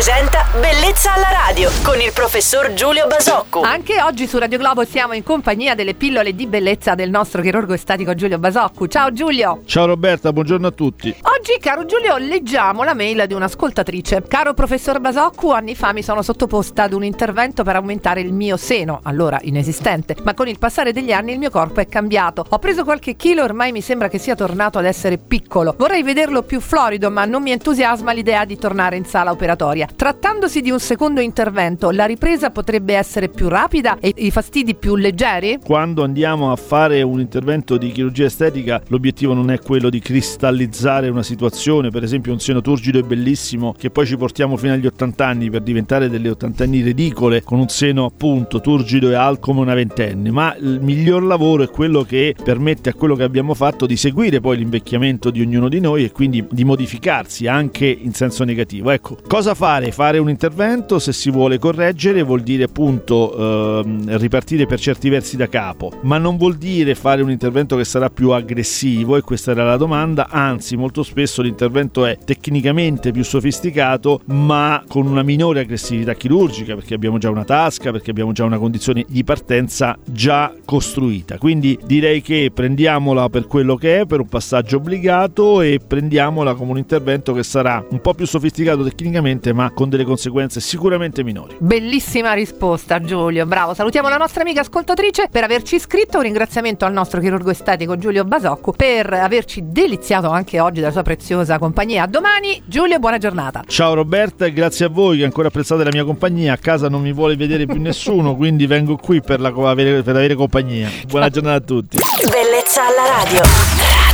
presenta Bellezza alla radio con il professor Giulio Basocco. Anche oggi su Radio Globo siamo in compagnia delle pillole di bellezza del nostro chirurgo estatico Giulio Basocco. Ciao Giulio! Ciao Roberta, buongiorno a tutti. Oggi, caro Giulio, leggiamo la mail di un'ascoltatrice. Caro professor Basocco, anni fa mi sono sottoposta ad un intervento per aumentare il mio seno, allora inesistente, ma con il passare degli anni il mio corpo è cambiato. Ho preso qualche chilo e ormai mi sembra che sia tornato ad essere piccolo. Vorrei vederlo più florido, ma non mi entusiasma l'idea di tornare in sala operatoria. Trattandosi di un secondo intervento, la ripresa potrebbe essere più rapida e i fastidi più leggeri? Quando andiamo a fare un intervento di chirurgia estetica, l'obiettivo non è quello di cristallizzare una situazione, per esempio un seno turgido e bellissimo che poi ci portiamo fino agli 80 anni per diventare delle ottantenni ridicole con un seno appunto turgido e alto come una ventenne, ma il miglior lavoro è quello che permette a quello che abbiamo fatto di seguire poi l'invecchiamento di ognuno di noi e quindi di modificarsi anche in senso negativo. Ecco, cosa fare? Fare un intervento se si vuole correggere vuol dire appunto ehm, ripartire per certi versi da capo, ma non vuol dire fare un intervento che sarà più aggressivo e questa era la domanda, anzi molto spesso l'intervento è tecnicamente più sofisticato ma con una minore aggressività chirurgica perché abbiamo già una tasca, perché abbiamo già una condizione di partenza già costruita. Quindi direi che prendiamola per quello che è, per un passaggio obbligato e prendiamola come un intervento che sarà un po' più sofisticato tecnicamente ma con delle conseguenze sicuramente minori. Bellissima risposta Giulio, bravo. Salutiamo la nostra amica ascoltatrice per averci iscritto, un ringraziamento al nostro chirurgo estetico Giulio Basocco per averci deliziato anche oggi della sua preziosa compagnia. A domani Giulio, buona giornata. Ciao Roberta e grazie a voi che ancora apprezzate la mia compagnia. A casa non mi vuole vedere più nessuno, quindi vengo qui per, la, per avere compagnia. Buona giornata a tutti. Bellezza alla radio.